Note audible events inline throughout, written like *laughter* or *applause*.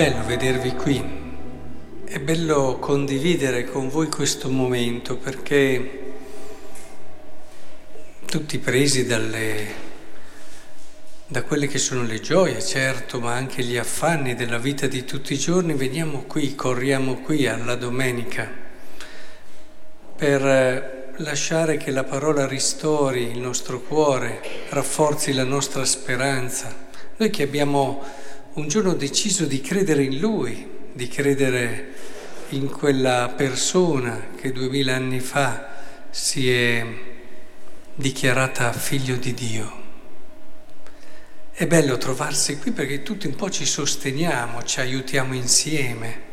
bello vedervi qui, è bello condividere con voi questo momento perché tutti presi dalle, da quelle che sono le gioie, certo, ma anche gli affanni della vita di tutti i giorni, veniamo qui, corriamo qui alla domenica per lasciare che la parola ristori il nostro cuore, rafforzi la nostra speranza. Noi che abbiamo un giorno deciso di credere in Lui, di credere in quella persona che duemila anni fa si è dichiarata figlio di Dio. È bello trovarsi qui perché tutti un po' ci sosteniamo, ci aiutiamo insieme.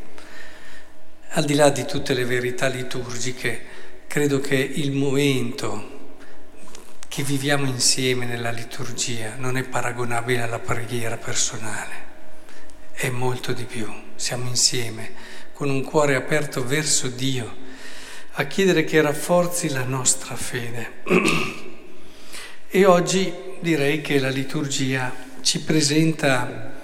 Al di là di tutte le verità liturgiche, credo che il momento che viviamo insieme nella liturgia non è paragonabile alla preghiera personale è molto di più. Siamo insieme, con un cuore aperto verso Dio, a chiedere che rafforzi la nostra fede. *clears throat* e oggi direi che la liturgia ci presenta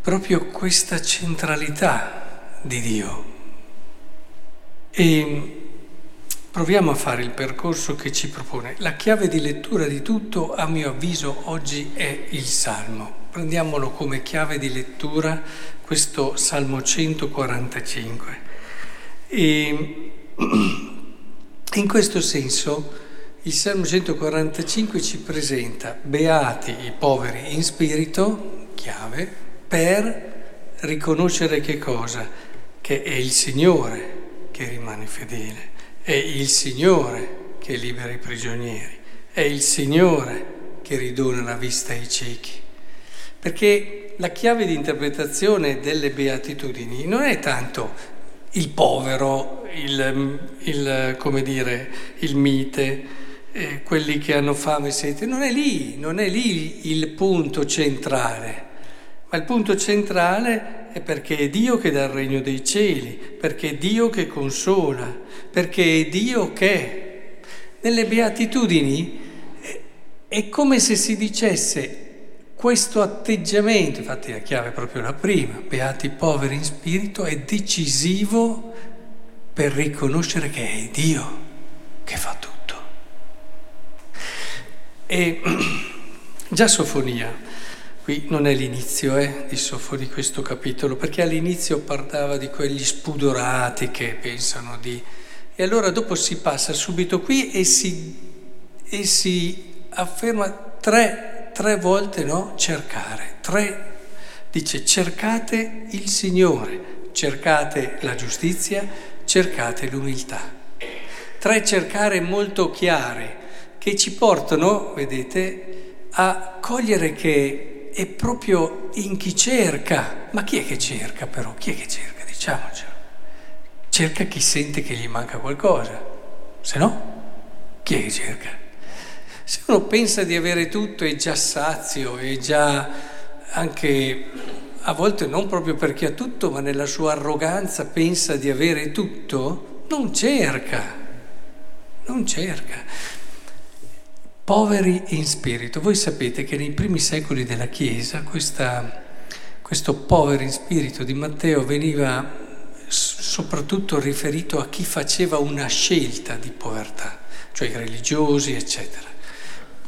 proprio questa centralità di Dio. E proviamo a fare il percorso che ci propone. La chiave di lettura di tutto, a mio avviso, oggi è il Salmo. Prendiamolo come chiave di lettura questo Salmo 145. E *clears throat* in questo senso il Salmo 145 ci presenta beati i poveri in spirito, chiave, per riconoscere che cosa? Che è il Signore che rimane fedele, è il Signore che libera i prigionieri, è il Signore che ridona la vista ai ciechi. Perché la chiave di interpretazione delle beatitudini non è tanto il povero, il, il come dire, il mite, eh, quelli che hanno fame e sete, non è lì, non è lì il punto centrale. Ma il punto centrale è perché è Dio che dà il regno dei cieli, perché è Dio che consola, perché è Dio che nelle beatitudini è come se si dicesse questo atteggiamento, infatti la chiave è proprio la prima, beati poveri in spirito, è decisivo per riconoscere che è Dio che fa tutto. E *clears throat* già Sofonia, qui non è l'inizio eh, di, Sofo, di questo capitolo, perché all'inizio parlava di quegli spudorati che pensano di... E allora dopo si passa subito qui e si, e si afferma tre tre volte no, cercare, tre, dice cercate il Signore, cercate la giustizia, cercate l'umiltà. Tre cercare molto chiare che ci portano, vedete, a cogliere che è proprio in chi cerca. Ma chi è che cerca però? Chi è che cerca? Diciamocelo. Cerca chi sente che gli manca qualcosa, se no, chi è che cerca? Se uno pensa di avere tutto è già sazio, è già anche a volte non proprio perché ha tutto, ma nella sua arroganza pensa di avere tutto, non cerca, non cerca. Poveri in spirito. Voi sapete che nei primi secoli della Chiesa questa, questo povero in spirito di Matteo veniva soprattutto riferito a chi faceva una scelta di povertà, cioè i religiosi, eccetera.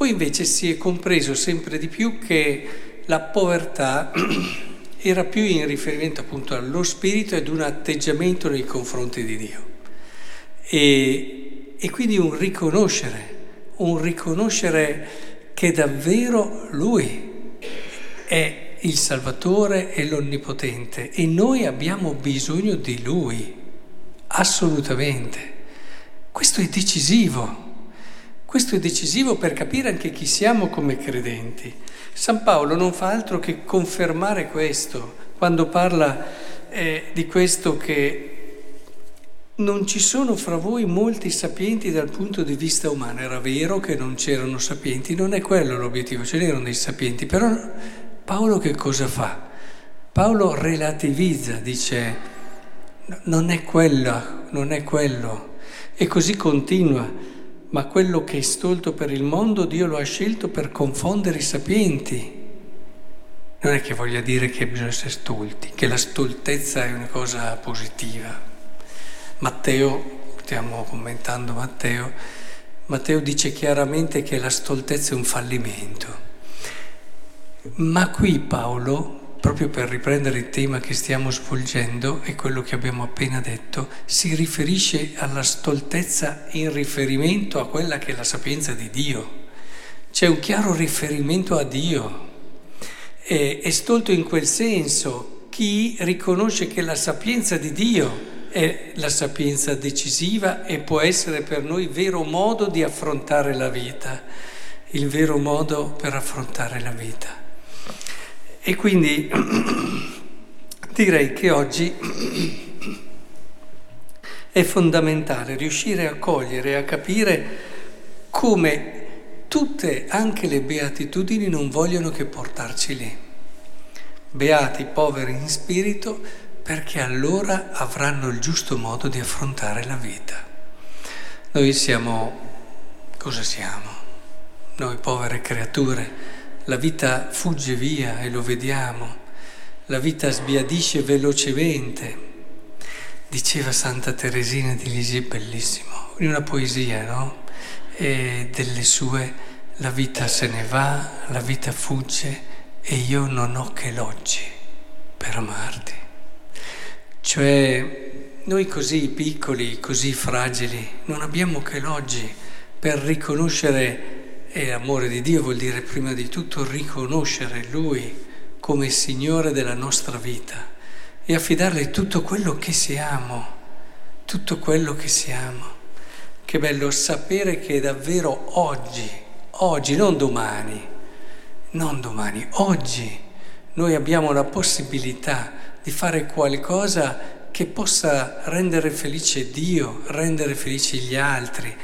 Poi invece si è compreso sempre di più che la povertà *clears throat* era più in riferimento appunto allo spirito ed un atteggiamento nei confronti di Dio. E, e quindi un riconoscere, un riconoscere che davvero Lui è il Salvatore e l'Onnipotente e noi abbiamo bisogno di Lui, assolutamente. Questo è decisivo. Questo è decisivo per capire anche chi siamo come credenti. San Paolo non fa altro che confermare questo quando parla eh, di questo che non ci sono fra voi molti sapienti dal punto di vista umano. Era vero che non c'erano sapienti, non è quello l'obiettivo, ce n'erano dei sapienti, però Paolo che cosa fa? Paolo relativizza, dice non è quello, non è quello, e così continua ma quello che è stolto per il mondo Dio lo ha scelto per confondere i sapienti. Non è che voglia dire che bisogna essere stolti, che la stoltezza è una cosa positiva. Matteo, stiamo commentando Matteo, Matteo dice chiaramente che la stoltezza è un fallimento. Ma qui Paolo, proprio per riprendere il tema che stiamo svolgendo e quello che abbiamo appena detto, si riferisce alla stoltezza in riferimento a quella che è la sapienza di Dio. C'è un chiaro riferimento a Dio. E, è stolto in quel senso chi riconosce che la sapienza di Dio è la sapienza decisiva e può essere per noi vero modo di affrontare la vita, il vero modo per affrontare la vita. E quindi *clears throat* direi che oggi è fondamentale riuscire a cogliere a capire come tutte, anche le beatitudini, non vogliono che portarci lì. Beati poveri in spirito perché allora avranno il giusto modo di affrontare la vita. Noi siamo, cosa siamo? Noi povere creature la vita fugge via e lo vediamo, la vita sbiadisce velocemente. Diceva Santa Teresina di Lisieux, bellissimo, in una poesia, no? E delle sue, la vita se ne va, la vita fugge e io non ho che l'oggi per amarti. Cioè, noi così piccoli, così fragili, non abbiamo che l'oggi per riconoscere e amore di Dio vuol dire prima di tutto riconoscere Lui come Signore della nostra vita e affidarle tutto quello che siamo, tutto quello che siamo. Che bello sapere che davvero oggi, oggi, non domani, non domani, oggi noi abbiamo la possibilità di fare qualcosa che possa rendere felice Dio, rendere felici gli altri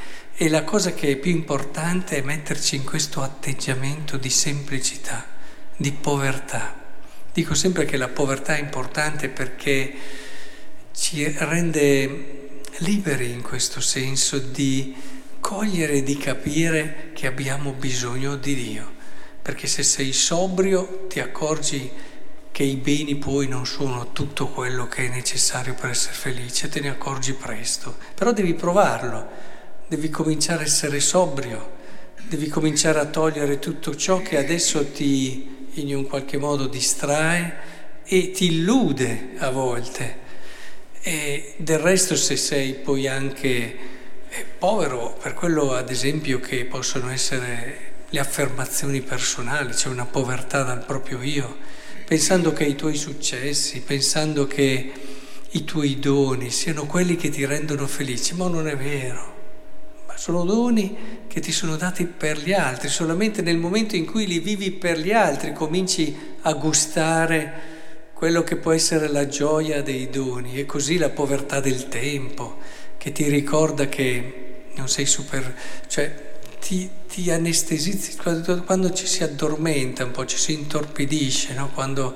e la cosa che è più importante è metterci in questo atteggiamento di semplicità, di povertà. Dico sempre che la povertà è importante perché ci rende liberi in questo senso di cogliere e di capire che abbiamo bisogno di Dio. Perché se sei sobrio ti accorgi che i beni poi non sono tutto quello che è necessario per essere felice, te ne accorgi presto. Però devi provarlo devi cominciare a essere sobrio, devi cominciare a togliere tutto ciò che adesso ti in un qualche modo distrae e ti illude a volte. E del resto se sei poi anche eh, povero, per quello ad esempio che possono essere le affermazioni personali, c'è una povertà dal proprio io, pensando che i tuoi successi, pensando che i tuoi doni siano quelli che ti rendono felici, ma non è vero sono doni che ti sono dati per gli altri, solamente nel momento in cui li vivi per gli altri cominci a gustare quello che può essere la gioia dei doni e così la povertà del tempo che ti ricorda che non sei super, cioè ti, ti anestesizzi quando, quando, ci si addormenta un po', ci si intorpidisce, no? quando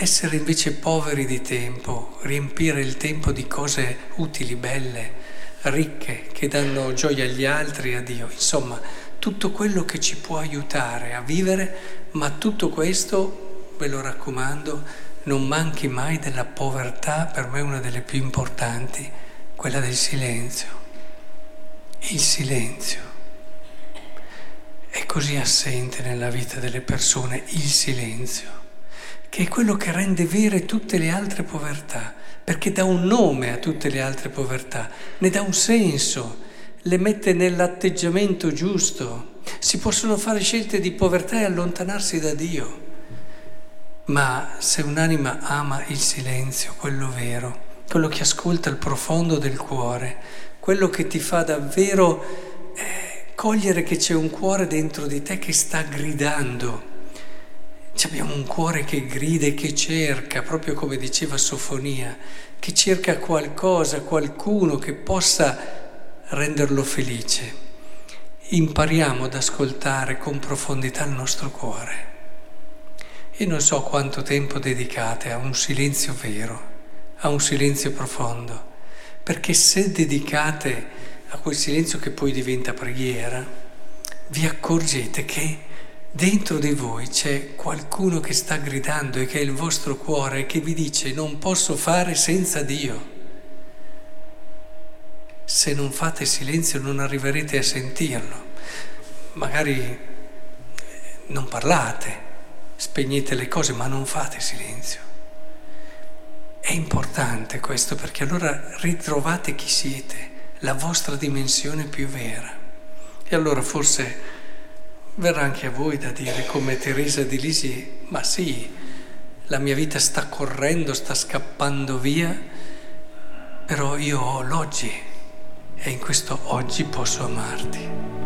essere invece poveri di tempo, riempire il tempo di cose utili, belle ricche che danno gioia agli altri e a Dio. Insomma, tutto quello che ci può aiutare a vivere, ma tutto questo, ve lo raccomando, non manchi mai della povertà, per me una delle più importanti, quella del silenzio. Il silenzio. È così assente nella vita delle persone il silenzio, che è quello che rende vere tutte le altre povertà perché dà un nome a tutte le altre povertà, ne dà un senso, le mette nell'atteggiamento giusto. Si possono fare scelte di povertà e allontanarsi da Dio. Ma se un'anima ama il silenzio, quello vero, quello che ascolta il profondo del cuore, quello che ti fa davvero eh, cogliere che c'è un cuore dentro di te che sta gridando, abbiamo un cuore che grida e che cerca, proprio come diceva Sofonia, che cerca qualcosa, qualcuno che possa renderlo felice. Impariamo ad ascoltare con profondità il nostro cuore. E non so quanto tempo dedicate a un silenzio vero, a un silenzio profondo, perché se dedicate a quel silenzio che poi diventa preghiera, vi accorgete che Dentro di voi c'è qualcuno che sta gridando e che è il vostro cuore che vi dice non posso fare senza Dio. Se non fate silenzio non arriverete a sentirlo. Magari eh, non parlate, spegnete le cose, ma non fate silenzio. È importante questo perché allora ritrovate chi siete, la vostra dimensione più vera. E allora forse verrà anche a voi da dire come Teresa di Lisi, ma sì, la mia vita sta correndo, sta scappando via, però io ho l'oggi e in questo oggi posso amarti.